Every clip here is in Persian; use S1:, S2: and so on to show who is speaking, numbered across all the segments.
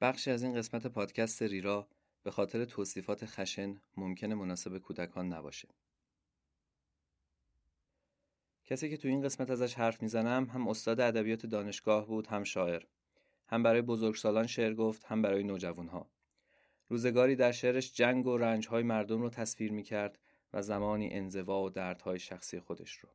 S1: بخشی از این قسمت پادکست ریرا به خاطر توصیفات خشن ممکنه مناسب کودکان نباشه. کسی که تو این قسمت ازش حرف می‌زنم هم استاد ادبیات دانشگاه بود هم شاعر. هم برای بزرگسالان شعر گفت هم برای نوجوانها. روزگاری در شعرش جنگ و رنجهای مردم رو تصویر می‌کرد و زمانی انزوا و دردهای شخصی خودش رو.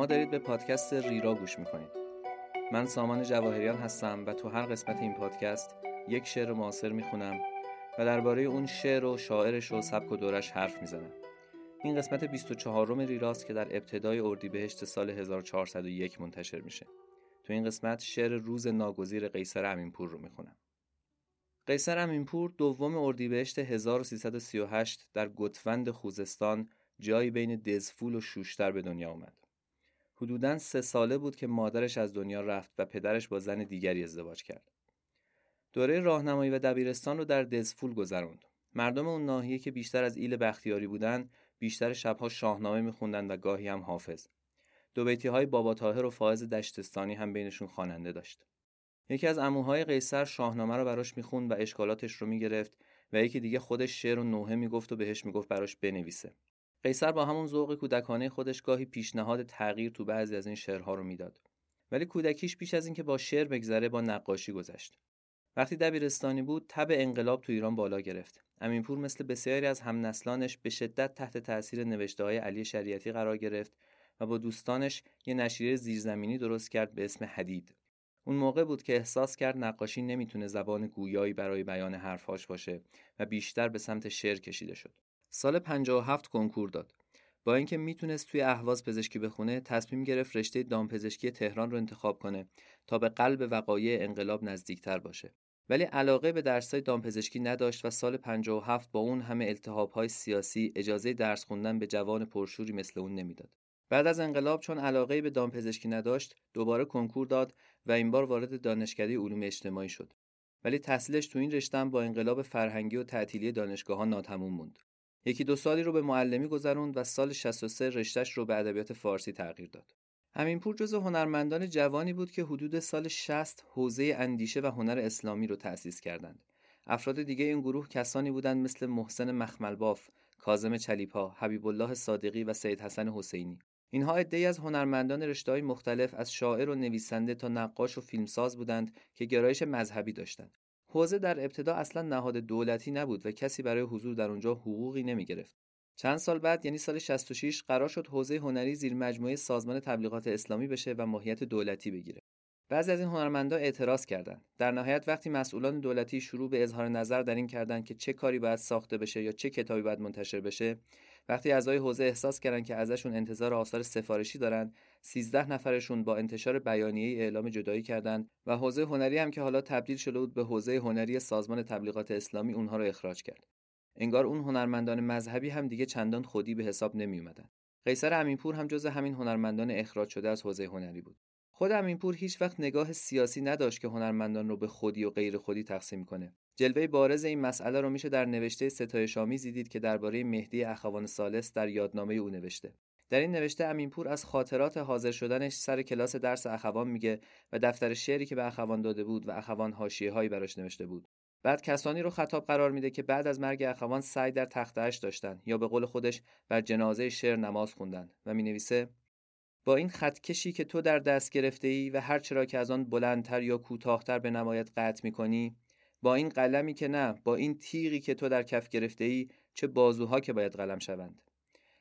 S1: شما دارید به پادکست ریرا گوش می‌کنید. من سامان جواهریان هستم و تو هر قسمت این پادکست یک شعر معاصر می‌خونم و درباره اون شعر و شاعرش و سبک و دورش حرف می‌زنم. این قسمت 24 روم ریراست که در ابتدای اردیبهشت سال 1401 منتشر میشه. تو این قسمت شعر روز ناگزیر قیصر امینپور رو می‌خونم. قیصر امینپور دوم اردیبهشت 1338 در گتوند خوزستان جایی بین دزفول و شوشتر به دنیا آمد. حدوداً سه ساله بود که مادرش از دنیا رفت و پدرش با زن دیگری ازدواج کرد. دوره راهنمایی و دبیرستان رو در دزفول گذروند. مردم اون ناحیه که بیشتر از ایل بختیاری بودن، بیشتر شبها شاهنامه میخوندن و گاهی هم حافظ. دو بیتی های بابا تاهر و فائز دشتستانی هم بینشون خواننده داشت. یکی از عموهای قیصر شاهنامه رو براش می‌خوند و اشکالاتش رو می‌گرفت و یکی دیگه خودش شعر و نوحه می‌گفت و بهش می‌گفت براش بنویسه. قیصر با همون ذوق کودکانه خودش گاهی پیشنهاد تغییر تو بعضی از این شعرها رو می‌داد. ولی کودکیش پیش از اینکه با شعر بگذره با نقاشی گذشت. وقتی دبیرستانی بود تب انقلاب تو ایران بالا گرفت. امینپور مثل بسیاری از همنسلانش به شدت تحت تاثیر نوشته های علی شریعتی قرار گرفت و با دوستانش یه نشریه زیرزمینی درست کرد به اسم حدید. اون موقع بود که احساس کرد نقاشی نمی‌تونه زبان گویایی برای بیان حرفهاش باشه و بیشتر به سمت شعر کشیده شد. سال 57 کنکور داد. با اینکه می‌تونست توی اهواز پزشکی بخونه تصمیم گرفت رشته دامپزشکی تهران رو انتخاب کنه تا به قلب وقایع انقلاب نزدیکتر باشه. ولی علاقه به درسای دامپزشکی نداشت و سال 57 با اون همه التهاب‌های سیاسی اجازه درس خوندن به جوان پرشوری مثل اون نمی‌داد. بعد از انقلاب چون علاقه به دامپزشکی نداشت دوباره کنکور داد و این بار وارد دانشکده علوم اجتماعی شد. ولی تحصیلش تو این رشته با انقلاب فرهنگی و تعطیلی دانشگاه‌ها ناتموم موند. یکی دو سالی رو به معلمی گذروند و سال 63 رشتهش رو به ادبیات فارسی تغییر داد. همینپور جزو هنرمندان جوانی بود که حدود سال 60 حوزه اندیشه و هنر اسلامی رو تأسیس کردند. افراد دیگه این گروه کسانی بودند مثل محسن مخملباف، کاظم چلیپا، حبیب الله صادقی و سید حسن حسینی. اینها عده‌ای از هنرمندان رشته‌های مختلف از شاعر و نویسنده تا نقاش و فیلمساز بودند که گرایش مذهبی داشتند. حوزه در ابتدا اصلا نهاد دولتی نبود و کسی برای حضور در اونجا حقوقی نمی گرفت. چند سال بعد یعنی سال 66 قرار شد حوزه هنری زیر مجموعه سازمان تبلیغات اسلامی بشه و ماهیت دولتی بگیره. بعضی از این هنرمندا اعتراض کردند. در نهایت وقتی مسئولان دولتی شروع به اظهار نظر در این کردند که چه کاری باید ساخته بشه یا چه کتابی باید منتشر بشه، وقتی اعضای حوزه احساس کردند که ازشون انتظار آثار سفارشی دارن 13 نفرشون با انتشار بیانیه اعلام جدایی کردند و حوزه هنری هم که حالا تبدیل شده بود به حوزه هنری سازمان تبلیغات اسلامی اونها رو اخراج کرد. انگار اون هنرمندان مذهبی هم دیگه چندان خودی به حساب نمی اومدن قیصر امینپور هم جز همین هنرمندان اخراج شده از حوزه هنری بود. خود امینپور هیچ وقت نگاه سیاسی نداشت که هنرمندان رو به خودی و غیر خودی تقسیم کنه. جلوه بارز این مسئله رو میشه در نوشته ستایش آمیزی دید که درباره مهدی اخوان سالس در یادنامه او نوشته. در این نوشته امینپور از خاطرات حاضر شدنش سر کلاس درس اخوان میگه و دفتر شعری که به اخوان داده بود و اخوان حاشیه هایی براش نوشته بود. بعد کسانی رو خطاب قرار میده که بعد از مرگ اخوان سعی در تختهش داشتن یا به قول خودش بر جنازه شعر نماز خوندن و می نویسه با این خطکشی که تو در دست گرفته ای و هر چرا که از آن بلندتر یا کوتاهتر به نمایت قطع می با این قلمی که نه با این تیغی که تو در کف گرفته ای چه بازوها که باید قلم شوند.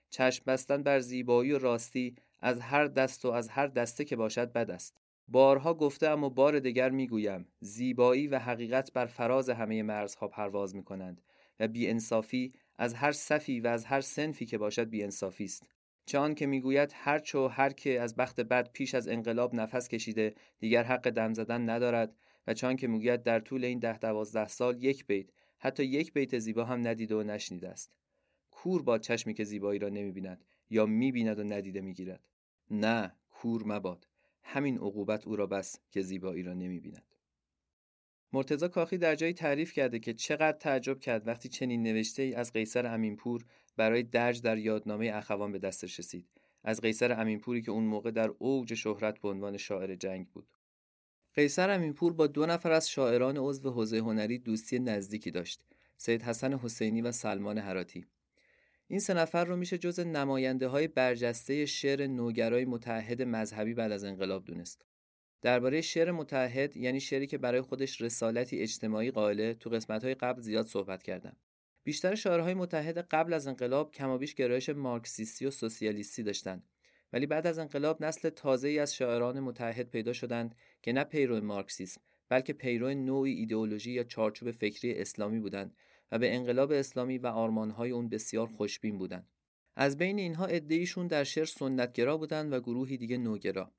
S1: چشم بستن بر زیبایی و راستی از هر دست و از هر دسته که باشد بد است. بارها گفته و بار دیگر می‌گویم زیبایی و حقیقت بر فراز همه مرزها پرواز می کنند و انصافی از هر صفی و از هر سنفی که باشد انصافی است. چه که می‌گوید هر چو هر که از بخت بد پیش از انقلاب نفس کشیده دیگر حق دم زدن ندارد. چون که می‌گوید در طول این ده دوازده سال یک بیت حتی یک بیت زیبا هم ندیده و نشنیده است. کور با چشمی که زیبایی را نمی‌بیند یا می‌بیند و ندیده می‌گیرد. نه کور مباد. همین عقوبت او را بس که زیبایی را نمی‌بیند. مرتزا کاخی در جایی تعریف کرده که چقدر تعجب کرد وقتی چنین نوشته ای از قیصر امینپور برای درج در یادنامه اخوان به دستش رسید. از قیصر امینپوری که اون موقع در اوج شهرت به عنوان شاعر جنگ بود. قیصر امینپور با دو نفر از شاعران عضو حوزه هنری دوستی نزدیکی داشت سید حسن حسینی و سلمان هراتی این سه نفر رو میشه جز نماینده های برجسته شعر نوگرای متحد مذهبی بعد از انقلاب دونست. درباره شعر متحد یعنی شعری که برای خودش رسالتی اجتماعی قائله تو قسمت‌های قبل زیاد صحبت کردم. بیشتر شاعرهای متحد قبل از انقلاب کمابیش گرایش مارکسیستی و سوسیالیستی داشتند. ولی بعد از انقلاب نسل تازه‌ای از شاعران متحد پیدا شدند که نه پیرو مارکسیسم بلکه پیرو نوعی ایدئولوژی یا چارچوب فکری اسلامی بودند و به انقلاب اسلامی و آرمانهای اون بسیار خوشبین بودند. از بین اینها عده‌ایشون در شعر سنتگرا بودند و گروهی دیگه نوگرا.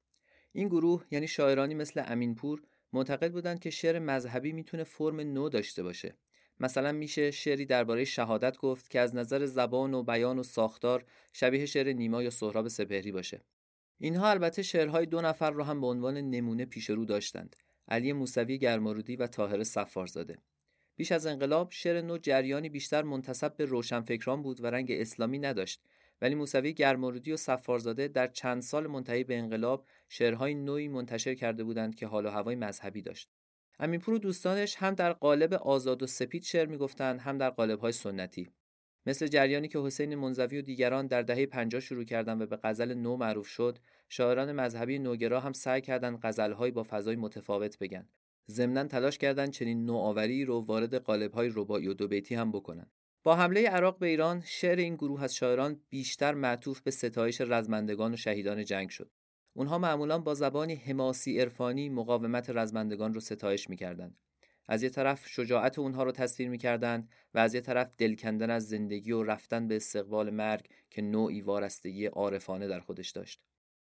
S1: این گروه یعنی شاعرانی مثل امینپور معتقد بودند که شعر مذهبی می‌تونه فرم نو داشته باشه مثلا میشه شعری درباره شهادت گفت که از نظر زبان و بیان و ساختار شبیه شعر نیما یا سهراب سپهری باشه. اینها البته شعرهای دو نفر رو هم به عنوان نمونه پیش رو داشتند. علی موسوی گرمارودی و طاهر صفارزاده. بیش از انقلاب شعر نو جریانی بیشتر منتصب به روشنفکران بود و رنگ اسلامی نداشت. ولی موسوی گرمارودی و صفارزاده در چند سال منتهی به انقلاب شعرهای نوعی منتشر کرده بودند که حال و هوای مذهبی داشت. امینپور و دوستانش هم در قالب آزاد و سپید شعر می‌گفتند هم در قالب‌های سنتی. مثل جریانی که حسین منزوی و دیگران در دهه 50 شروع کردند و به غزل نو معروف شد شاعران مذهبی نوگرا هم سعی کردند غزل‌های با فضای متفاوت بگن. ضمنا تلاش کردند چنین نوآوری رو وارد قالب‌های رباعی و دو بیتی هم بکنن. با حمله عراق به ایران شعر این گروه از شاعران بیشتر معطوف به ستایش رزمندگان و شهیدان جنگ شد. اونها معمولا با زبانی حماسی عرفانی مقاومت رزمندگان رو ستایش می‌کردند. از یه طرف شجاعت اونها رو تصویر می‌کردند و از یه طرف دلکندن از زندگی و رفتن به استقبال مرگ که نوعی وارستگی عارفانه در خودش داشت.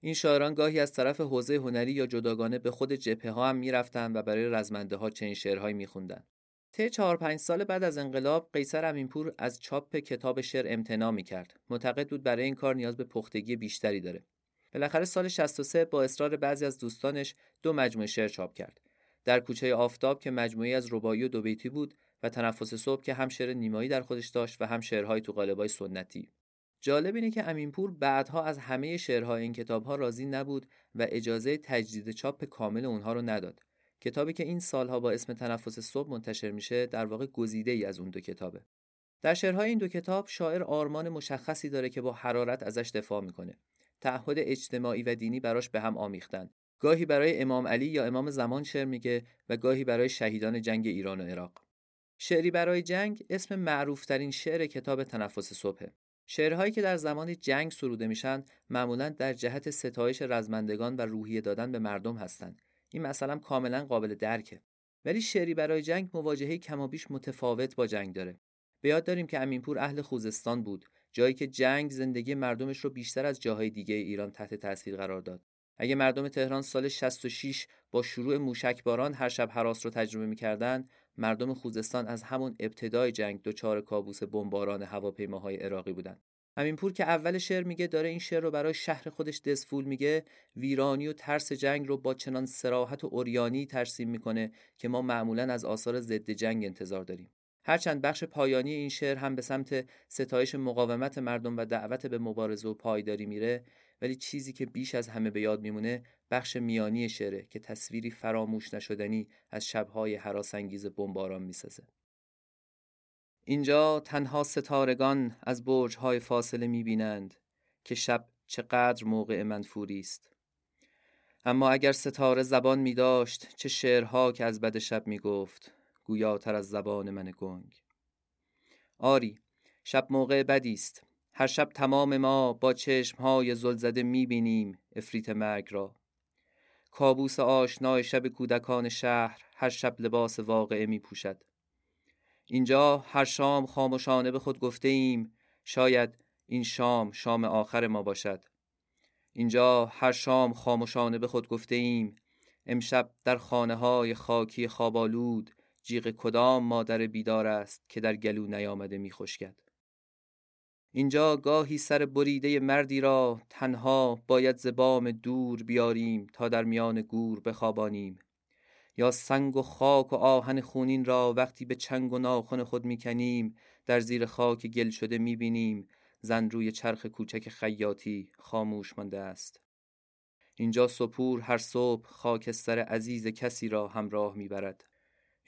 S1: این شاعران گاهی از طرف حوزه هنری یا جداگانه به خود جبهه ها هم می‌رفتند و برای رزمنده ها چنین شعرهایی میخوندند. طی چهار پنج سال بعد از انقلاب قیصر امینپور از چاپ کتاب شعر امتناع می‌کرد. معتقد بود برای این کار نیاز به پختگی بیشتری داره. بالاخره سال 63 با اصرار بعضی از دوستانش دو مجموعه شعر چاپ کرد. در کوچه آفتاب که مجموعی از ربایی و دوبیتی بود و تنفس صبح که هم شعر نیمایی در خودش داشت و هم شعرهای تو قالبای سنتی. جالب اینه که امینپور بعدها از همه شعرهای این کتابها راضی نبود و اجازه تجدید چاپ کامل اونها رو نداد. کتابی که این سالها با اسم تنفس صبح منتشر میشه در واقع گزیده ای از اون دو کتابه. در شعرهای این دو کتاب شاعر آرمان مشخصی داره که با حرارت ازش دفاع می‌کنه. تعهد اجتماعی و دینی براش به هم آمیختن. گاهی برای امام علی یا امام زمان شعر میگه و گاهی برای شهیدان جنگ ایران و عراق. شعری برای جنگ اسم معروفترین شعر کتاب تنفس صبحه. شعرهایی که در زمان جنگ سروده میشن معمولا در جهت ستایش رزمندگان و روحیه دادن به مردم هستند این مثلا کاملا قابل درکه. ولی شعری برای جنگ مواجهه کمابیش متفاوت با جنگ داره. به یاد داریم که امینپور اهل خوزستان بود. جایی که جنگ زندگی مردمش رو بیشتر از جاهای دیگه ایران تحت تاثیر قرار داد. اگه مردم تهران سال 66 با شروع موشکباران هر شب حراس رو تجربه می‌کردند مردم خوزستان از همون ابتدای جنگ دچار کابوس بمباران هواپیماهای عراقی بودند پور که اول شعر میگه داره این شعر رو برای شهر خودش دسفول میگه ویرانی و ترس جنگ رو با چنان سراحت و اوریانی ترسیم می‌کنه که ما معمولا از آثار ضد جنگ انتظار داریم. هرچند بخش پایانی این شعر هم به سمت ستایش مقاومت مردم و دعوت به مبارزه و پایداری میره ولی چیزی که بیش از همه به یاد میمونه بخش میانی شعره که تصویری فراموش نشدنی از شبهای حراسانگیز بمباران می‌سازه. اینجا تنها ستارگان از برج‌های فاصله می‌بینند که شب چقدر موقع منفوری است. اما اگر ستاره زبان می داشت چه شعرها که از بد شب می گفت گویاتر از زبان من گنگ. آری شب موقع بدی است هر شب تمام ما با چشمهای زلزده می بینیم افریت مرگ را. کابوس آشنای شب کودکان شهر هر شب لباس واقعه می پوشد اینجا هر شام خاموشانه به خود گفته ایم شاید این شام شام آخر ما باشد. اینجا هر شام خاموشانه به خود گفته ایم امشب در خانه های خاکی خوابالود جیغ کدام مادر بیدار است که در گلو نیامده میخشکد اینجا گاهی سر بریده مردی را تنها باید زبام دور بیاریم تا در میان گور بخوابانیم. یا سنگ و خاک و آهن خونین را وقتی به چنگ و ناخن خود می‌کنیم در زیر خاک گل شده می‌بینیم زن روی چرخ کوچک خیاطی خاموش مانده است. اینجا سپور هر صبح خاکستر عزیز کسی را همراه می‌برد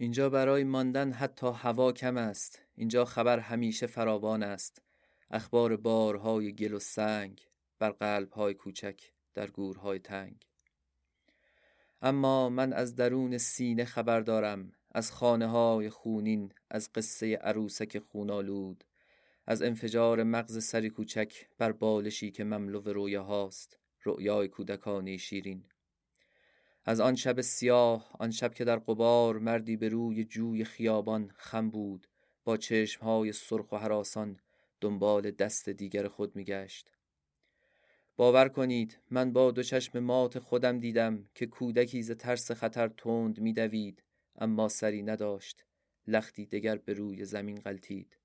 S1: اینجا برای ماندن حتی هوا کم است. اینجا خبر همیشه فراوان است. اخبار بارهای گل و سنگ بر قلبهای کوچک در گورهای تنگ. اما من از درون سینه خبر دارم. از خانه های خونین از قصه عروسک خونالود از انفجار مغز سری کوچک بر بالشی که مملو رویه هاست رؤیای کودکانی شیرین. از آن شب سیاه آن شب که در قبار مردی به روی جوی خیابان خم بود با چشمهای سرخ و حراسان دنبال دست دیگر خود میگشت. باور کنید من با دو چشم مات خودم دیدم که کودکی ز ترس خطر تند میدوید اما سری نداشت. لختی دگر به روی زمین غلطید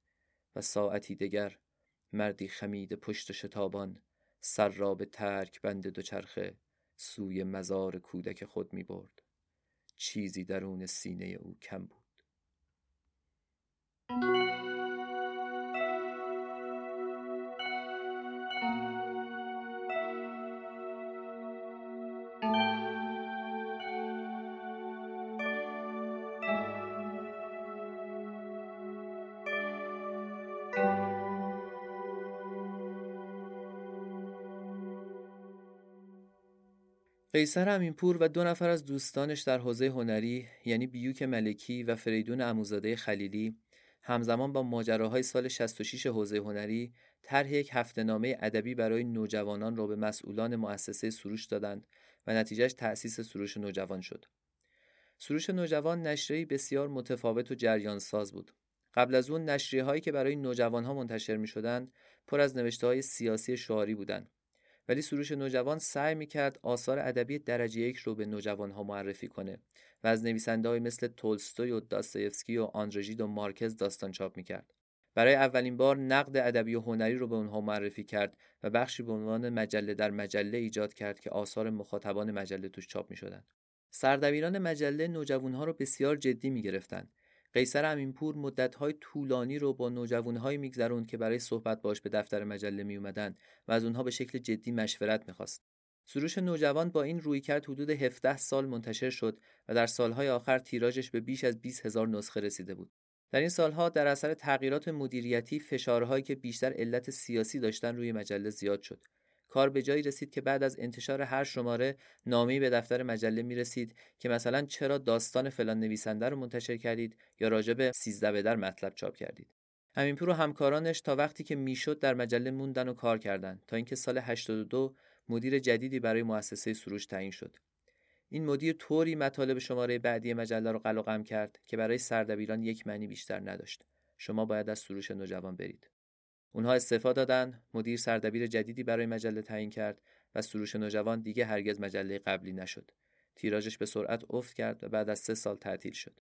S1: و ساعتی دگر مردی خمید پشت شتابان سر را به ترک بند دوچرخه. سوی مزار کودک خود می برد. چیزی درون سینه او کم بود. قیصر امینپور و دو نفر از دوستانش در حوزه هنری یعنی بیوک ملکی و فریدون عموزاده خلیلی همزمان با ماجراهای سال 66 حوزه هنری طرح یک هفته نامه ادبی برای نوجوانان را به مسئولان مؤسسه سروش دادند و نتیجهش تأسیس سروش نوجوان شد. سروش نوجوان نشریه‌ای بسیار متفاوت و جریان ساز بود. قبل از اون نشریه هایی که برای نوجوانها منتشر می شدند پر از نوشته های سیاسی شعاری بودند ولی سروش نوجوان سعی می‌کرد آثار ادبی درجه یک رو به نوجوانها معرفی کنه و از نویسنده های مثل تولستوی و داستایفسکی و آندرژید و مارکز داستان چاپ می‌کرد. برای اولین بار نقد ادبی و هنری رو به اونها معرفی کرد و بخشی به عنوان مجله در مجله ایجاد کرد که آثار مخاطبان مجله توش چاپ می سردبیران مجله نوجوانها رو بسیار جدی می قیصر امینپور مدتهای طولانی رو با نوجوانهایی میگذروند که برای صحبت باش به دفتر مجله می اومدن و از اونها به شکل جدی مشورت می‌خواست. سروش نوجوان با این رویکرد حدود 17 سال منتشر شد و در سالهای آخر تیراژش به بیش از 20 هزار نسخه رسیده بود. در این سالها در اثر تغییرات مدیریتی فشارهایی که بیشتر علت سیاسی داشتن روی مجله زیاد شد کار به جایی رسید که بعد از انتشار هر شماره نامه‌ای به دفتر مجله می رسید که مثلا چرا داستان فلان نویسنده رو منتشر کردید یا راجع به 13 به در مطلب چاپ کردید. همینپور و همکارانش تا وقتی که می‌شد در مجله موندن و کار کردند تا اینکه سال 82 مدیر جدیدی برای مؤسسه سروش تعیین شد. این مدیر طوری مطالب شماره بعدی مجله رو قلقم کرد که برای سردبیران یک معنی بیشتر نداشت. شما باید از سروش نوجوان برید. اونها استعفا دادن مدیر سردبیر جدیدی برای مجله تعیین کرد و سروش نوجوان دیگه هرگز مجله قبلی نشد تیراژش به سرعت افت کرد و بعد از سه سال تعطیل شد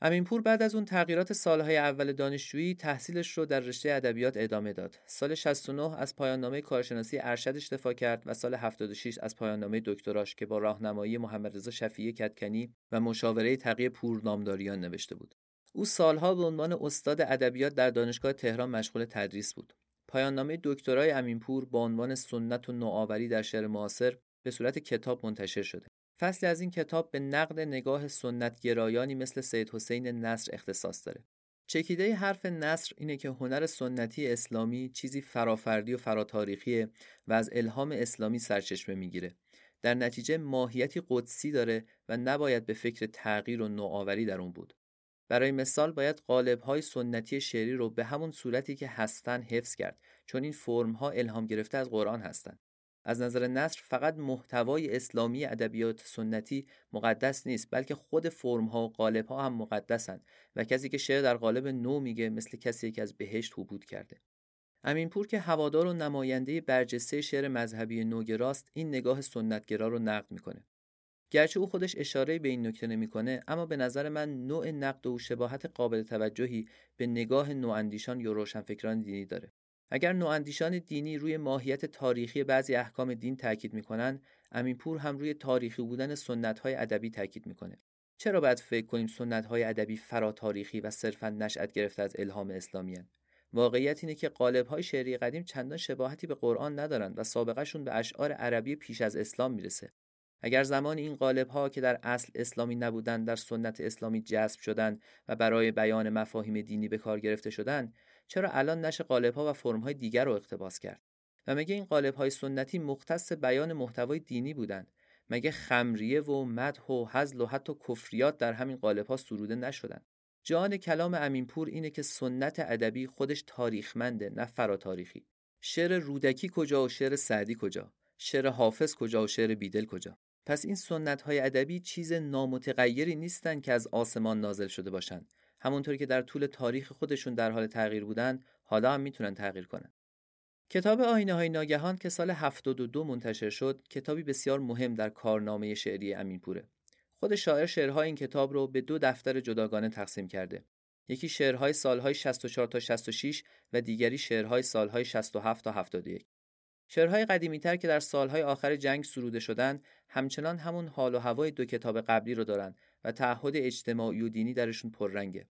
S1: امینپور بعد از اون تغییرات سالهای اول دانشجویی تحصیلش رو در رشته ادبیات ادامه داد. سال 69 از پایان نامه کارشناسی ارشدش دفاع کرد و سال 76 از پایان نامه دکتراش که با راهنمایی محمد رضا شفیعی کدکنی و مشاوره تقی پور نامداریان نوشته بود. او سالها به عنوان استاد ادبیات در دانشگاه تهران مشغول تدریس بود. پایان نامه دکترای امینپور با عنوان سنت و نوآوری در شعر معاصر به صورت کتاب منتشر شده. فصلی از این کتاب به نقد نگاه سنتگرایانی مثل سید حسین نصر اختصاص داره. چکیده حرف نصر اینه که هنر سنتی اسلامی چیزی فرافردی و فراتاریخیه و از الهام اسلامی سرچشمه می‌گیره. در نتیجه ماهیتی قدسی داره و نباید به فکر تغییر و نوآوری در اون بود. برای مثال باید های سنتی شعری رو به همون صورتی که هستن حفظ کرد چون این ها الهام گرفته از قرآن هستند. از نظر نصر فقط محتوای اسلامی ادبیات سنتی مقدس نیست بلکه خود ها و ها هم مقدسند و کسی که شعر در قالب نو میگه مثل کسی که از بهشت حبود کرده امینپور که هوادار و نماینده برجسته شعر مذهبی نوگراست این نگاه سنتگرا رو نقد می‌کنه گرچه او خودش اشاره به این نکته نمی‌کنه اما به نظر من نوع نقد و شباهت قابل توجهی به نگاه نواندیشان یا روشنفکران دینی داره. اگر نواندیشان دینی روی ماهیت تاریخی بعضی احکام دین تاکید می‌کنن امینپور هم روی تاریخی بودن سنت های ادبی تاکید می‌کنه. چرا باید فکر کنیم سنت های ادبی فرا تاریخی و صرفا نشأت گرفته از الهام اسلامی هن؟ واقعیت اینه که قالب های شعری قدیم چندان شباهتی به قرآن ندارند و سابقهشون به اشعار عربی پیش از اسلام می‌رسه. اگر زمان این قالب ها که در اصل اسلامی نبودند در سنت اسلامی جذب شدند و برای بیان مفاهیم دینی به کار گرفته شدند چرا الان نشه قالب ها و فرم های دیگر رو اقتباس کرد؟ و مگه این قالب های سنتی مختص بیان محتوای دینی بودند؟ مگه خمریه و مدح و حزل و حتی کفریات در همین قالب ها سروده نشدند؟ جان کلام امینپور اینه که سنت ادبی خودش تاریخمنده نه فرا تاریخی شعر رودکی کجا و شعر سعدی کجا؟ شعر حافظ کجا و شعر بیدل کجا؟ پس این سنت های ادبی چیز نامتغیری نیستن که از آسمان نازل شده باشند همونطور که در طول تاریخ خودشون در حال تغییر بودن حالا هم می‌تونن تغییر کنن. کتاب آینه های ناگهان که سال 72 منتشر شد کتابی بسیار مهم در کارنامه شعری امینپوره. خود شاعر شعرهای این کتاب رو به دو دفتر جداگانه تقسیم کرده. یکی شعرهای سالهای 64 تا 66 و دیگری شعرهای سالهای 67 تا 71 شعرهای قدیمیتر که در سالهای آخر جنگ سروده شدند همچنان همون حال و هوای دو کتاب قبلی رو دارن و تعهد اجتماعی و دینی درشون پررنگه.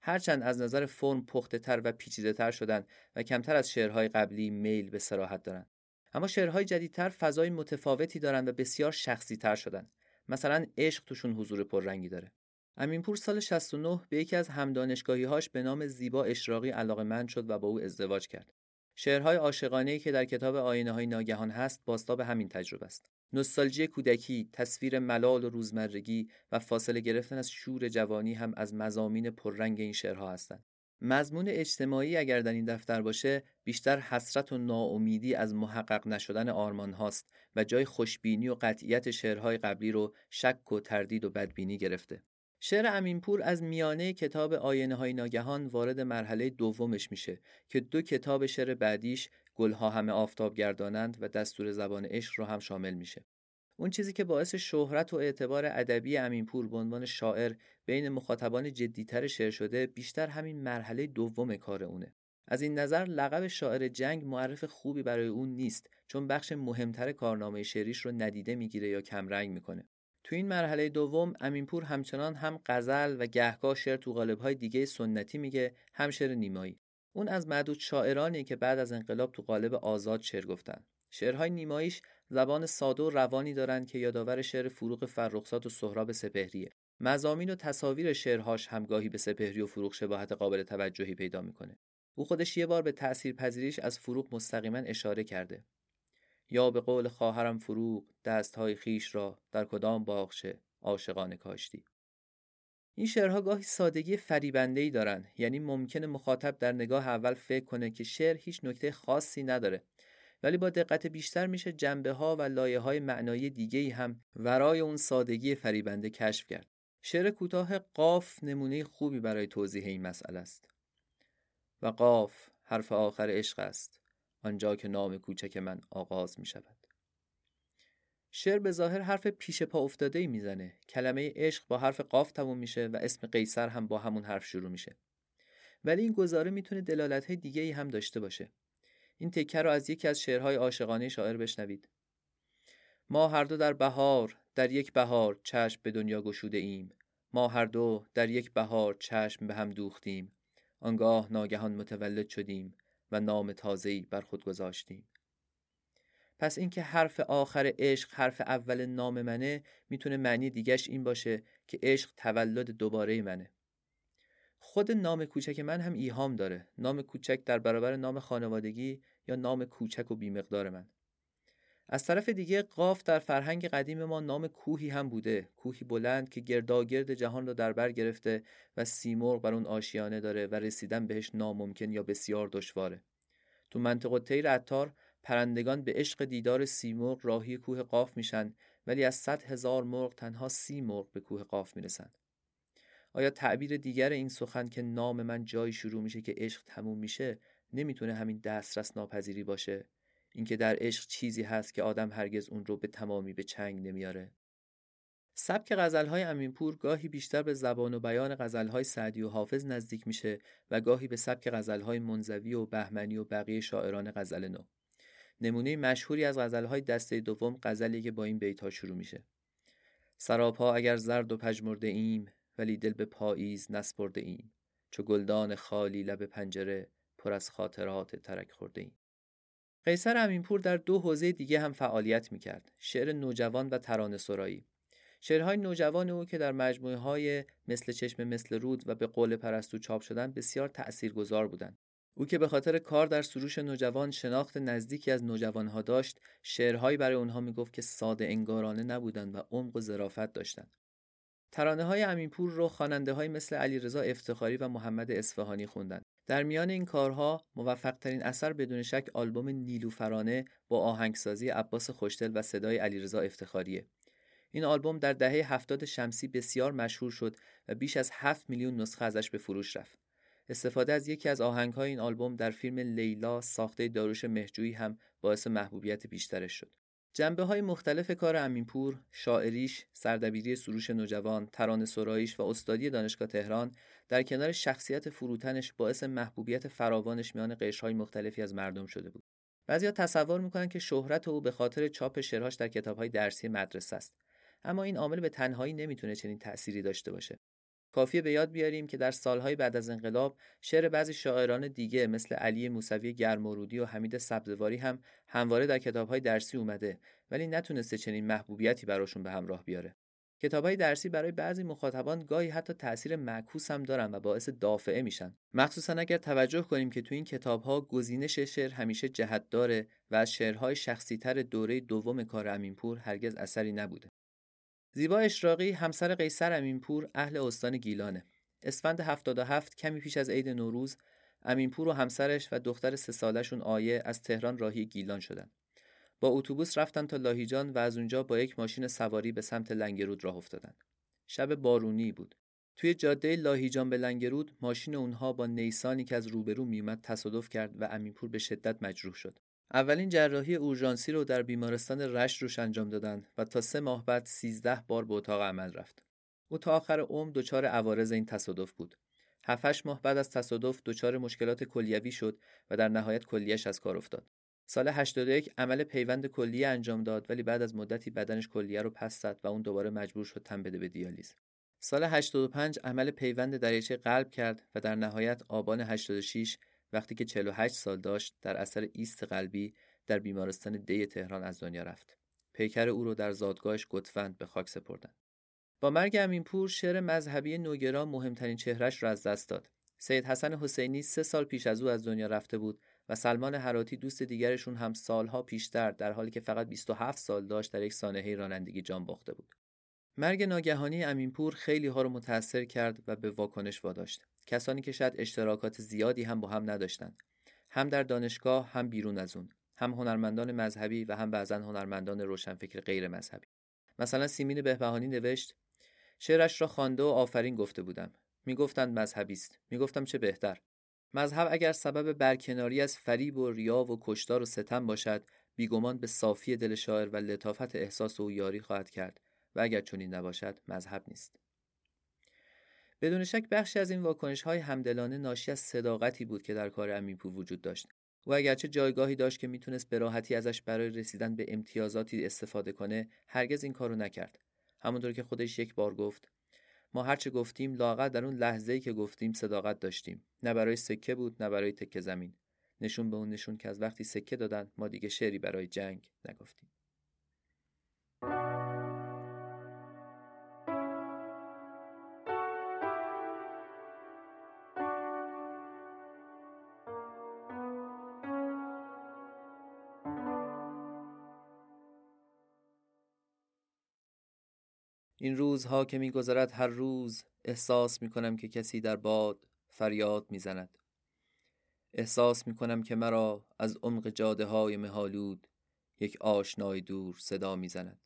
S1: هرچند از نظر فرم پخته تر و پیچیده تر شدن و کمتر از شعرهای قبلی میل به سراحت دارند اما شعرهای جدیدتر فضای متفاوتی دارند و بسیار شخصی تر شدن. مثلا عشق توشون حضور پررنگی داره. امینپور سال 69 به یکی از همدانشگاهی هاش به نام زیبا اشراقی علاقه شد و با او ازدواج کرد. شعرهای عاشقانه‌ای که در کتاب آینه های ناگهان هست باستاب همین تجربه است نوستالژی کودکی، تصویر ملال و روزمرگی و فاصله گرفتن از شور جوانی هم از مزامین پررنگ این شعرها هستند. مضمون اجتماعی اگر در این دفتر باشه بیشتر حسرت و ناامیدی از محقق نشدن آرمان هاست و جای خوشبینی و قطعیت شعرهای قبلی رو شک و تردید و بدبینی گرفته. شعر امینپور از میانه کتاب آینه های ناگهان وارد مرحله دومش میشه که دو کتاب شعر بعدیش گلها همه آفتاب گردانند و دستور زبان عشق رو هم شامل میشه. اون چیزی که باعث شهرت و اعتبار ادبی امینپور به عنوان شاعر بین مخاطبان جدیتر شعر شده بیشتر همین مرحله دوم کار اونه. از این نظر لقب شاعر جنگ معرف خوبی برای اون نیست چون بخش مهمتر کارنامه شعریش رو ندیده می‌گیره یا کمرنگ می‌کنه. تو این مرحله دوم امینپور همچنان هم غزل و گهگاه شعر تو قالب‌های دیگه سنتی میگه هم شعر نیمایی. اون از معدود شاعرانی که بعد از انقلاب تو قالب آزاد شعر گفتن. شعرهای نیماییش زبان ساده و روانی دارند که یادآور شعر فروغ فرخزاد و سهراب سپهریه. مزامین و تصاویر شعرهاش همگاهی به سپهری و فروغ شباهت قابل توجهی پیدا می‌کنه. او خودش یه بار به تأثیر پذیریش از فروغ مستقیما اشاره کرده. یا به قول خواهرم فروغ دستهای خیش را در کدام باغچه عاشقانه کاشتی؟ این شعرها گاهی سادگی فریبنده‌ای دارن یعنی ممکنه مخاطب در نگاه اول فکر کنه که شعر هیچ نکته خاصی نداره. ولی با دقت بیشتر میشه جنبه ها و لایه های معنایی دیگه هم ورای اون سادگی فریبنده کشف کرد. شعر کوتاه قاف نمونه خوبی برای توضیح این مسئله است. و قاف حرف آخر عشق است. آنجا که نام کوچک من آغاز می شود. شعر به ظاهر حرف پیش پا افتاده ای می‌زنه. کلمه عشق با حرف قاف تموم میشه و اسم قیصر هم با همون حرف شروع میشه. ولی این گزاره می‌تونه دلالت های دیگه ای هم داشته باشه. این تکه رو از یکی از شعرهای عاشقانه شاعر بشنوید. ما هر دو در بهار در یک بهار چشم به دنیا گشوده ایم. ما هر دو در یک بهار چشم به هم دوختیم. آنگاه ناگهان متولد شدیم و نام تازه‌ای بر خود گذاشتیم. پس اینکه حرف آخر عشق حرف اول نام منه می‌تونه معنی دیگش این باشه که عشق تولد دوباره منه. خود نام کوچک من هم ایهام داره. نام کوچک در برابر نام خانوادگی یا نام کوچک و بیمقدار من. از طرف دیگه قاف در فرهنگ قدیم ما نام کوهی هم بوده. کوهی بلند که گرداگرد جهان را در بر گرفته و سیمرغ بر اون آشیانه داره و رسیدن بهش ناممکن یا بسیار دشواره. تو منطقه تیر عطار پرندگان به عشق دیدار سیمرغ راهی کوه قاف میشن ولی از صد هزار مرغ تنها سی مرغ به کوه قاف می‌رسن. آیا تعبیر دیگر این سخن که نام من جایی شروع میشه که عشق تموم میشه نمی‌تونه همین دسترس ناپذیری باشه؟ اینکه در عشق چیزی هست که آدم هرگز اون رو به تمامی به چنگ نمیاره سبک غزلهای امینپور گاهی بیشتر به زبان و بیان غزلهای سعدی و حافظ نزدیک میشه و گاهی به سبک غزلهای منزوی و بهمنی و بقیه شاعران غزل نو. نمونه مشهوری از غزلهای دسته دوم غزلی که با این بیتها شروع میشه. سراپا اگر زرد و پژمرده ایم ولی دل به پاییز نسپرده ایم چو گلدان خالی لب پنجره پر از خاطرات ترک خورده ایم. قیصر امینپور در دو حوزه دیگه هم فعالیت می‌کرد شعر نوجوان و ترانه سرایی. شعرهای نوجوان او که در مجموعه های مثل چشم مثل رود و به قول پرستو چاپ شدن بسیار تأثیرگذار بودند. او که به خاطر کار در سروش نوجوان شناخت نزدیکی از نوجوانها داشت شعرهایی برای اونها می‌گفت که ساده انگارانه نبودند و عمق و ظرافت داشتند. ترانه های امینپور رو خواننده های مثل علیرضا افتخاری و محمد اصفهانی خوندند. در میان این کارها موفق ترین اثر بدون شک آلبوم نیلوفرانه با آهنگسازی عباس خوشتل و صدای علیرضا افتخاریه این آلبوم در دهه هفتاد شمسی بسیار مشهور شد و بیش از 7 میلیون نسخه ازش به فروش رفت. استفاده از یکی از آهنگهای این آلبوم در فیلم لیلا ساخته داروش مهجویی هم باعث محبوبیت بیشترش شد. جنبه های مختلف کار امینپور، شاعریش، سردبیری سروش نوجوان، ترانه سراییش و استادی دانشگاه تهران در کنار شخصیت فروتنش باعث محبوبیت فراوانش میان قشرهای مختلفی از مردم شده بود. بعضیا تصور می‌کنن که شهرت او به خاطر چاپ شعرهاش در کتابهای درسی مدرسه است. اما این عامل به تنهایی نمی‌تونه چنین تأثیری داشته باشه. کافیه به یاد بیاریم که در سالهای بعد از انقلاب شعر بعضی شاعران دیگه مثل علی موسوی گرمورودی و حمید سبزواری هم همواره در کتابهای درسی اومده ولی نتونسته چنین محبوبیتی براشون به همراه بیاره. کتابهای درسی برای بعضی مخاطبان گاهی حتی تاثیر معکوس هم دارن و باعث دافعه میشن. مخصوصا اگر توجه کنیم که تو این کتابها گزینش شعر همیشه جهت داره و از شعرهای شخصیتر دوره دوم کار امینپور هرگز اثری نبوده. زیبا اشراقی همسر قیصر امینپور اهل استان گیلانه. اسفند 77 کمی پیش از عید نوروز امینپور و همسرش و دختر سه سالشون آیه از تهران راهی گیلان شدن. با اتوبوس رفتن تا لاهیجان و از اونجا با یک ماشین سواری به سمت لنگرود راه افتادن. شب بارونی بود. توی جاده لاهیجان به لنگرود ماشین اونها با نیسانی که از روبرو میومد تصادف کرد و امینپور به شدت مجروح شد. اولین جراحی اورژانسی رو در بیمارستان رشت روش انجام دادن و تا سه ماه بعد 13 بار به اتاق عمل رفت. او تا آخر عمر دچار عوارض این تصادف بود. 7 ماه بعد از تصادف دچار مشکلات کلیوی شد و در نهایت کلیش از کار افتاد. سال 81 عمل پیوند کلیه انجام داد ولی بعد از مدتی بدنش کلیه رو پس زد و اون دوباره مجبور شد تن بده به دیالیز. سال 85 عمل پیوند دریچه قلب کرد و در نهایت آبان 86 وقتی که 48 سال داشت در اثر ایست قلبی در بیمارستان دی تهران از دنیا رفت. پیکر او رو در زادگاهش گتفند به خاک سپردند. با مرگ امینپور شعر مذهبی نوگرا مهمترین چهرش را از دست داد. سید حسن حسینی سه سال پیش از او از دنیا رفته بود و سلمان حراتی دوست دیگرشون هم سالها پیشتر در حالی که فقط 27 سال داشت در یک سانحه رانندگی جان باخته بود. مرگ ناگهانی امینپور خیلی ها رو متاثر کرد و به واکنش واداشت. کسانی که شاید اشتراکات زیادی هم با هم نداشتند. هم در دانشگاه هم بیرون از اون. هم هنرمندان مذهبی و هم بعضا هنرمندان روشنفکر غیر مذهبی. مثلا سیمین بهبهانی نوشت شعرش را خوانده و آفرین گفته بودم. می‌گفتند مذهبی است. می‌گفتم چه بهتر. مذهب اگر سبب برکناری از فریب و ریا و کشتار و ستم باشد بیگمان به صافی دل شاعر و لطافت احساس و یاری خواهد کرد و اگر چنین نباشد مذهب نیست بدون شک بخشی از این واکنش های همدلانه ناشی از صداقتی بود که در کار امیپور وجود داشت و اگرچه جایگاهی داشت که می‌تونست به راحتی ازش برای رسیدن به امتیازاتی استفاده کنه هرگز این کارو نکرد. همونطور که خودش یک بار گفت ما هرچه گفتیم لاغر در اون لحظه‌ای که گفتیم صداقت داشتیم. نه برای سکه بود نه برای تکه زمین. نشون به اون نشون که از وقتی سکه دادن ما دیگه شعری برای جنگ نگفتیم. روزها که میگذرد هر روز احساس می‌کنم که کسی در باد فریاد می‌زند. احساس می‌کنم که مرا از عمق جاده های مهالود یک آشنای دور صدا می‌زند.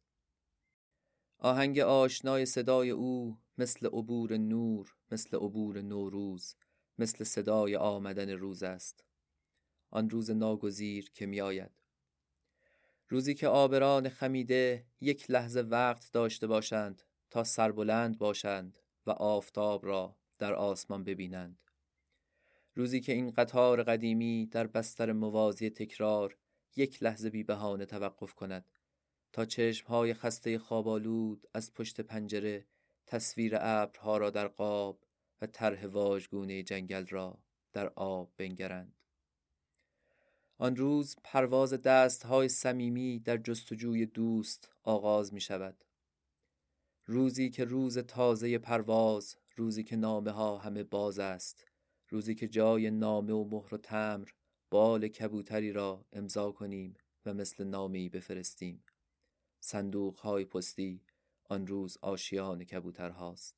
S1: آهنگ آشنای صدای او مثل عبور نور مثل عبور نوروز مثل صدای آمدن روز است. آن روز ناگزیر که میآید. روزی که آبران خمیده یک لحظه وقت داشته باشند تا سربلند باشند و آفتاب را در آسمان ببینند. روزی که این قطار قدیمی در بستر موازی تکرار یک لحظه بی بهانه توقف کند تا چشمهای خسته خوابالود از پشت پنجره تصویر ابرها را در قاب و طرح واژگونه جنگل را در آب بنگرند. آن روز پرواز دستهای صمیمی در جستجوی دوست آغاز می شود روزی که روز تازه پرواز روزی که نامه ها همه باز است. روزی که جای نامه و مهر و تمر بال کبوتری را امضا کنیم و مثل نامی بفرستیم. صندوق های پستی آن روز آشیان کبوتر هاست.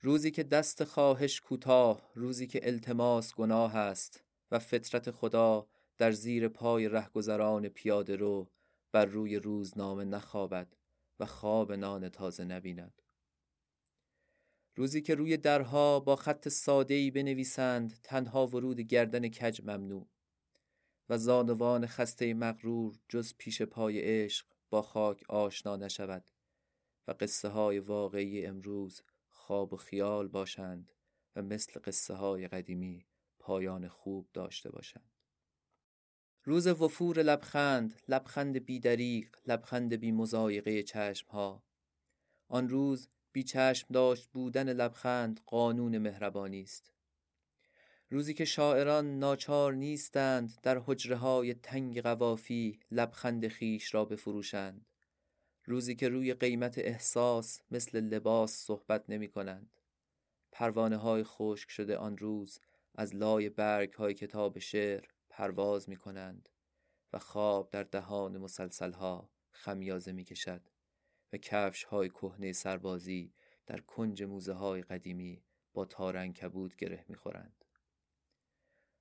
S1: روزی که دست خواهش کوتاه روزی که التماس گناه است و فطرت خدا در زیر پای رهگذران پیاده رو بر روی روزنامه نخوابد. و خواب نان تازه نبیند. روزی که روی درها با خط ساده‌ای بنویسند تنها ورود گردن کج ممنوع و زانوان خسته مغرور جز پیش پای عشق با خاک آشنا نشود و قصه های واقعی امروز خواب و خیال باشند و مثل قصه های قدیمی پایان خوب داشته باشند. روز وفور لبخند لبخند بیدریق لبخند بی مزایقه چشم ها آن روز بی چشم داشت بودن لبخند قانون مهربانی است. روزی که شاعران ناچار نیستند در حجره های تنگ قوافی لبخند خیش را بفروشند. روزی که روی قیمت احساس مثل لباس صحبت نمی کنند پروانه های خشک شده آن روز از لای برگ های کتاب شعر. پرواز می کنند و خواب در دهان مسلسل ها خمیازه می کشد و کفش های کهنه سربازی در کنج موزه های قدیمی با تارنگ کبود گره می خورند.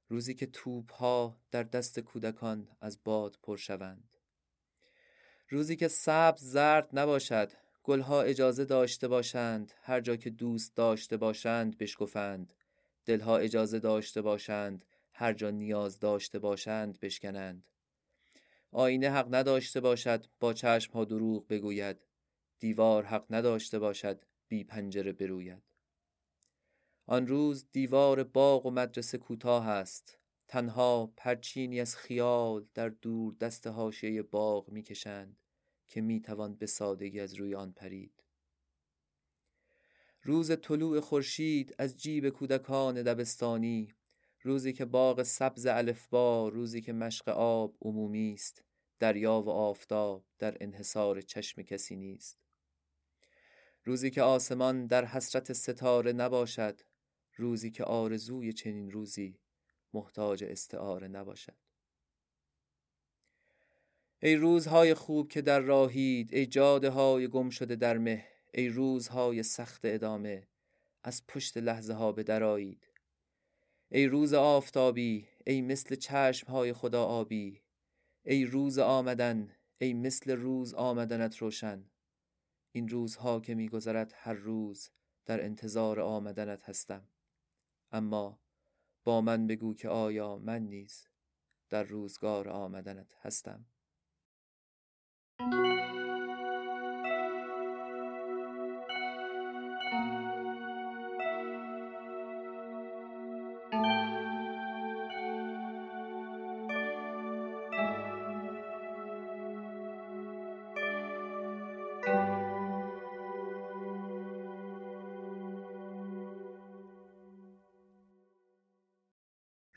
S1: روزی که توپ ها در دست کودکان از باد پر شوند. روزی که سبز زرد نباشد گلها اجازه داشته باشند هر جا که دوست داشته باشند بشکفند دلها اجازه داشته باشند هر جا نیاز داشته باشند بشکنند. آینه حق نداشته باشد با چشم ها دروغ بگوید. دیوار حق نداشته باشد بی پنجره بروید. آن روز دیوار باغ و مدرسه کوتاه است. تنها پرچینی از خیال در دور دست حاشیه باغ می‌کشند که می‌توان به سادگی از روی آن پرید. روز طلوع خورشید از جیب کودکان دبستانی روزی که باغ سبز الفبا روزی که مشق آب عمومی است. دریا و آفتاب در انحصار چشم کسی نیست. روزی که آسمان در حسرت ستاره نباشد. روزی که آرزوی چنین روزی محتاج استعاره نباشد. ای روزهای خوب که در راهید ای جاده های گم شده در مه ای روزهای سخت ادامه از پشت لحظه ها به درایید ای روز آفتابی ای مثل چشم های خدا آبی. ای روز آمدن ای مثل روز آمدنت روشن. این روزها که میگذرد هر روز در انتظار آمدنت هستم. اما با من بگو که آیا من نیز در روزگار آمدنت هستم.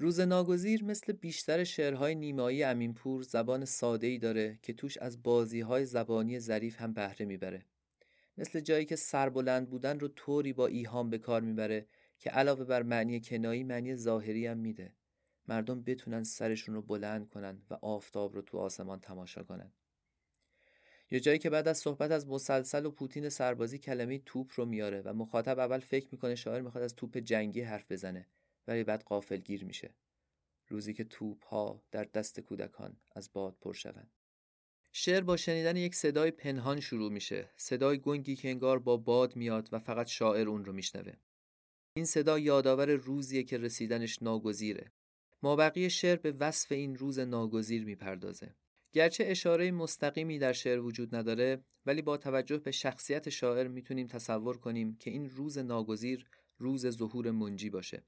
S1: روز ناگزیر مثل بیشتر شعرهای نیمایی امینپور زبان ساده‌ای داره که توش از بازیهای زبانی ظریف هم بهره می‌بره. مثل جایی که سربلند بودن رو طوری با ایهام به کار می‌بره که علاوه بر معنی کنایی معنی ظاهری هم میده. مردم بتونن سرشون رو بلند کنن و آفتاب رو تو آسمان تماشا کنن. یه جایی که بعد از صحبت از مسلسل و پوتین سربازی کلمه توپ رو میاره و مخاطب اول فکر می‌کنه شاعر می‌خواد از توپ جنگی حرف بزنه ولی بعد قافل گیر میشه. روزی که توپ ها در دست کودکان از باد پر شوند. شعر با شنیدن یک صدای پنهان شروع میشه. صدای گنگی که انگار با باد میاد و فقط شاعر اون رو میشنوه. این صدا یادآور روزیه که رسیدنش ناگزیره. مابقی شعر به وصف این روز ناگزیر می‌پردازه. گرچه اشاره مستقیمی در شعر وجود نداره ولی با توجه به شخصیت شاعر می‌تونیم تصور کنیم که این روز ناگزیر روز ظهور منجی باشه.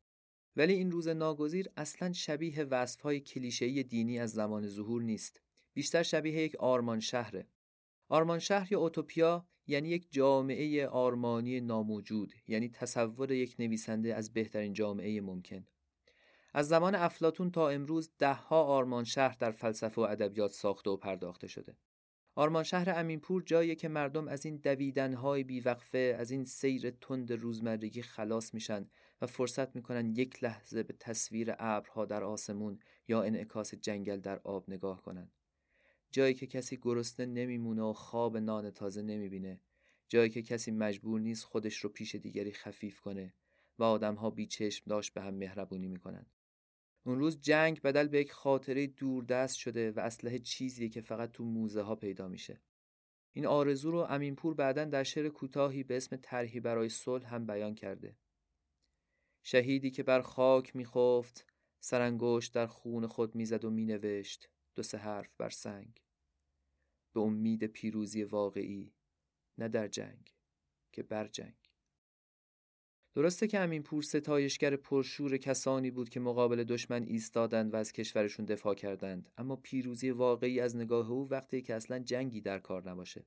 S1: ولی این روز ناگزیر اصلا شبیه وصفهای کلیشه‌ای دینی از زمان ظهور نیست. بیشتر شبیه یک آرمان شهره آرمان شهر یا اوتوپیا یعنی یک جامعه آرمانی ناموجود یعنی تصور یک نویسنده از بهترین جامعه ممکن. از زمان افلاتون تا امروز دهها آرمان شهر در فلسفه و ادبیات ساخته و پرداخته شده. آرمان شهر امینپور جایی که مردم از این دویدنهای بیوقفه از این سیر تند روزمرگی خلاص میشن و فرصت می‌کنن یک لحظه به تصویر ابرها در آسمون یا انعکاس جنگل در آب نگاه کنن. جایی که کسی گرسنه نمیمونه و خواب نان تازه نمی‌بینه. جایی که کسی مجبور نیست خودش رو پیش دیگری خفیف کنه و آدمها بیچشم داشت به هم مهربونی می‌کنن. اون روز جنگ بدل به یک خاطره دوردست شده و اسلحه چیزیه که فقط تو موزه ها پیدا میشه. این آرزو رو امینپور بعدا در شعر کوتاهی به اسم طرحی برای صلح هم بیان کرده. شهیدی که بر خاک میخفت سرانگشت در خون خود می‌زد و مینوشت. دو سه حرف بر سنگ. به امید پیروزی واقعی نه در جنگ که بر جنگ. درسته که همین پور ستایشگر پرشور کسانی بود که مقابل دشمن ایستادند و از کشورشون دفاع کردند اما پیروزی واقعی از نگاه او وقتی که اصلا جنگی در کار نباشه.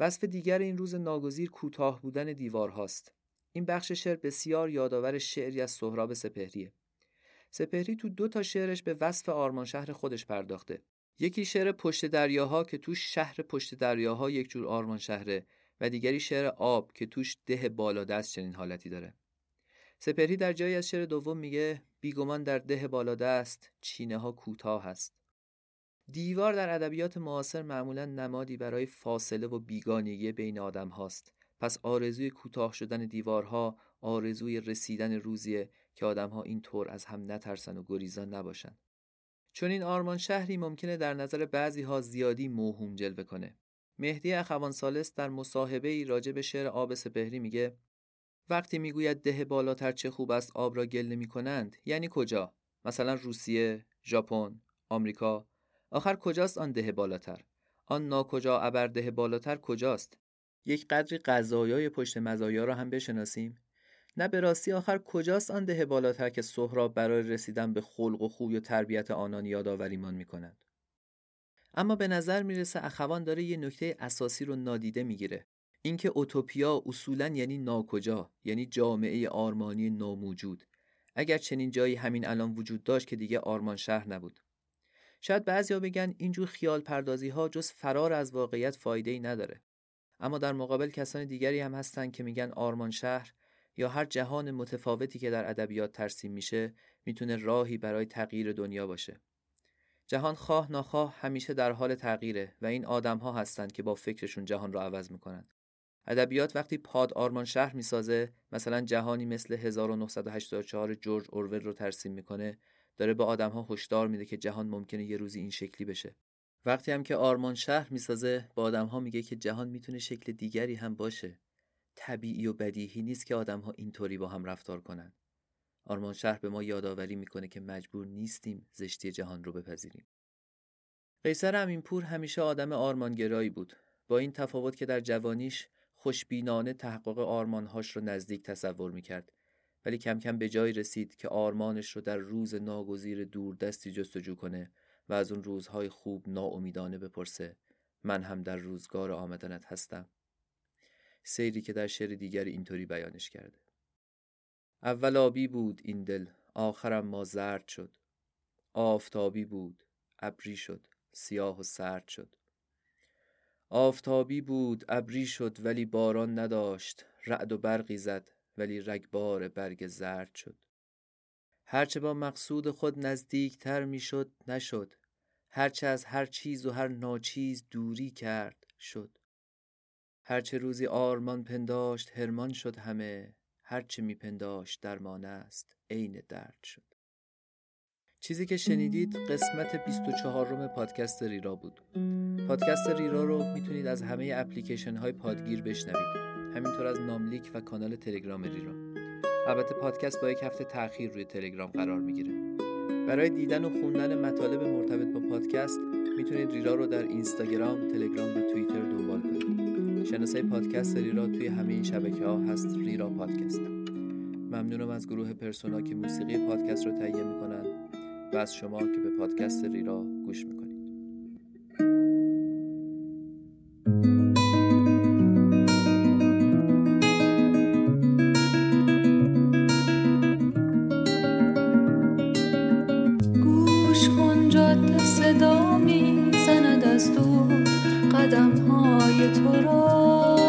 S1: وصف دیگر این روز ناگزیر کوتاه بودن دیوار هاست. این بخش شعر بسیار یادآور شعری از سهراب سپهریه. سپهری تو دو تا شعرش به وصف آرمان شهر خودش پرداخته. یکی شعر پشت دریاها که توش شهر پشت دریاها یک جور آرمان شهره و دیگری شعر آب که توش ده بالادست چنین حالتی داره. سپهری در جایی از شعر دوم میگه بیگمان در ده بالادست چینه ها کوتاه است. دیوار در ادبیات معاصر معمولا نمادی برای فاصله و بیگانگی بین آدم هاست پس آرزوی کوتاه شدن دیوارها آرزوی رسیدن روزیه که آدمها این طور از هم نترسن و گریزان نباشن. چون این آرمان شهری ممکنه در نظر بعضی ها زیادی موهوم جلوه کنه. مهدی اخوان سالس در مصاحبه ای راجع به شعر آب سپهری میگه وقتی می‌گوید ده بالاتر چه خوب است آب را گل نمی کنند یعنی کجا؟ مثلا روسیه ژاپن آمریکا. آخر کجاست آن ده بالاتر؟ آن ناکجا ابر ده بالاتر کجاست؟ یک قدری غذایای پشت مزایا را هم بشناسیم؟ نه به راستی آخر کجاست آن ده بالاتر که سهراب برای رسیدن به خلق و خوی و تربیت آنان یادآوریمان می‌کند؟ اما به نظر می‌رسه اخوان داره یه نکته اساسی رو نادیده می‌گیره. اینکه اوتوپیا اصولا یعنی ناکجا یعنی جامعه آرمانی ناموجود. اگر چنین جایی همین الان وجود داشت که دیگه آرمان شهر نبود. شاید بعضیا بگن اینجور خیال پردازی ها جز فرار از واقعیت فایده ای نداره. اما در مقابل کسان دیگری هم هستن که میگن آرمان شهر یا هر جهان متفاوتی که در ادبیات ترسیم میشه می‌تونه راهی برای تغییر دنیا باشه جهان خواه ناخواه همیشه در حال تغییره و این آدم ها هستند که با فکرشون جهان را عوض می‌کنند. ادبیات وقتی پاد آرمان شهر می‌سازه مثلا جهانی مثل 1984 جورج اورول رو ترسیم می‌کنه داره به آدم ها هشدار میده که جهان ممکنه یه روزی این شکلی بشه وقتی هم که آرمان شهر می‌سازه با آدم ها میگه که جهان می‌تونه شکل دیگری هم باشه طبیعی و بدیهی نیست که آدم ها اینطوری با هم رفتار کنند. آرمان شهر به ما یادآوری می‌کنه که مجبور نیستیم زشتی جهان رو بپذیریم. قیصر امینپور همیشه آدم آرمانگرایی بود. با این تفاوت که در جوانیش خوشبینانه تحقق آرمانهاش رو نزدیک تصور می‌کرد ولی کم کم به جای رسید که آرمانش رو در روز ناگزیر دور دستی جستجو کنه و از اون روزهای خوب ناامیدانه بپرسه من هم در روزگار آمدنت هستم. سیری که در شعر دیگری اینطوری بیانش کرده. اول آبی بود این دل آخرم ما زرد شد. آفتابی بود ابری شد سیاه و سرد شد. آفتابی بود ابری شد ولی باران نداشت. رعد و برقی زد ولی رگبار برگ زرد شد. هرچه با مقصود خود نزدیکتر می‌شد نشد. هرچه از هر چیز و هر ناچیز دوری کرد شد. هرچه روزی آرمان پنداشت هرمان شد همه هرچه میپنداشت درمان است عین درد شد. چیزی که شنیدید قسمت 24 روم پادکست ریرا بود. پادکست ریرا رو می‌تونید از همه اپلیکیشن های پادگیر بشنوید. همینطور از ناملیک و کانال تلگرام ریرا. البته پادکست با یک هفته تاخیر روی تلگرام قرار می‌گیره. برای دیدن و خوندن مطالب مرتبط با پادکست می‌تونید ریرا رو در اینستاگرام، تلگرام و توییتر دنبال کنید. شناسه پادکست ریرا توی همه این شبکه ها هست ریرا پادکست. ممنونم از گروه پرسونا که موسیقی پادکست رو تهیه می‌کنن و از شما که به پادکست ریرا گوش می‌کنید.
S2: صدا می‌زند از دور قدم های تو را.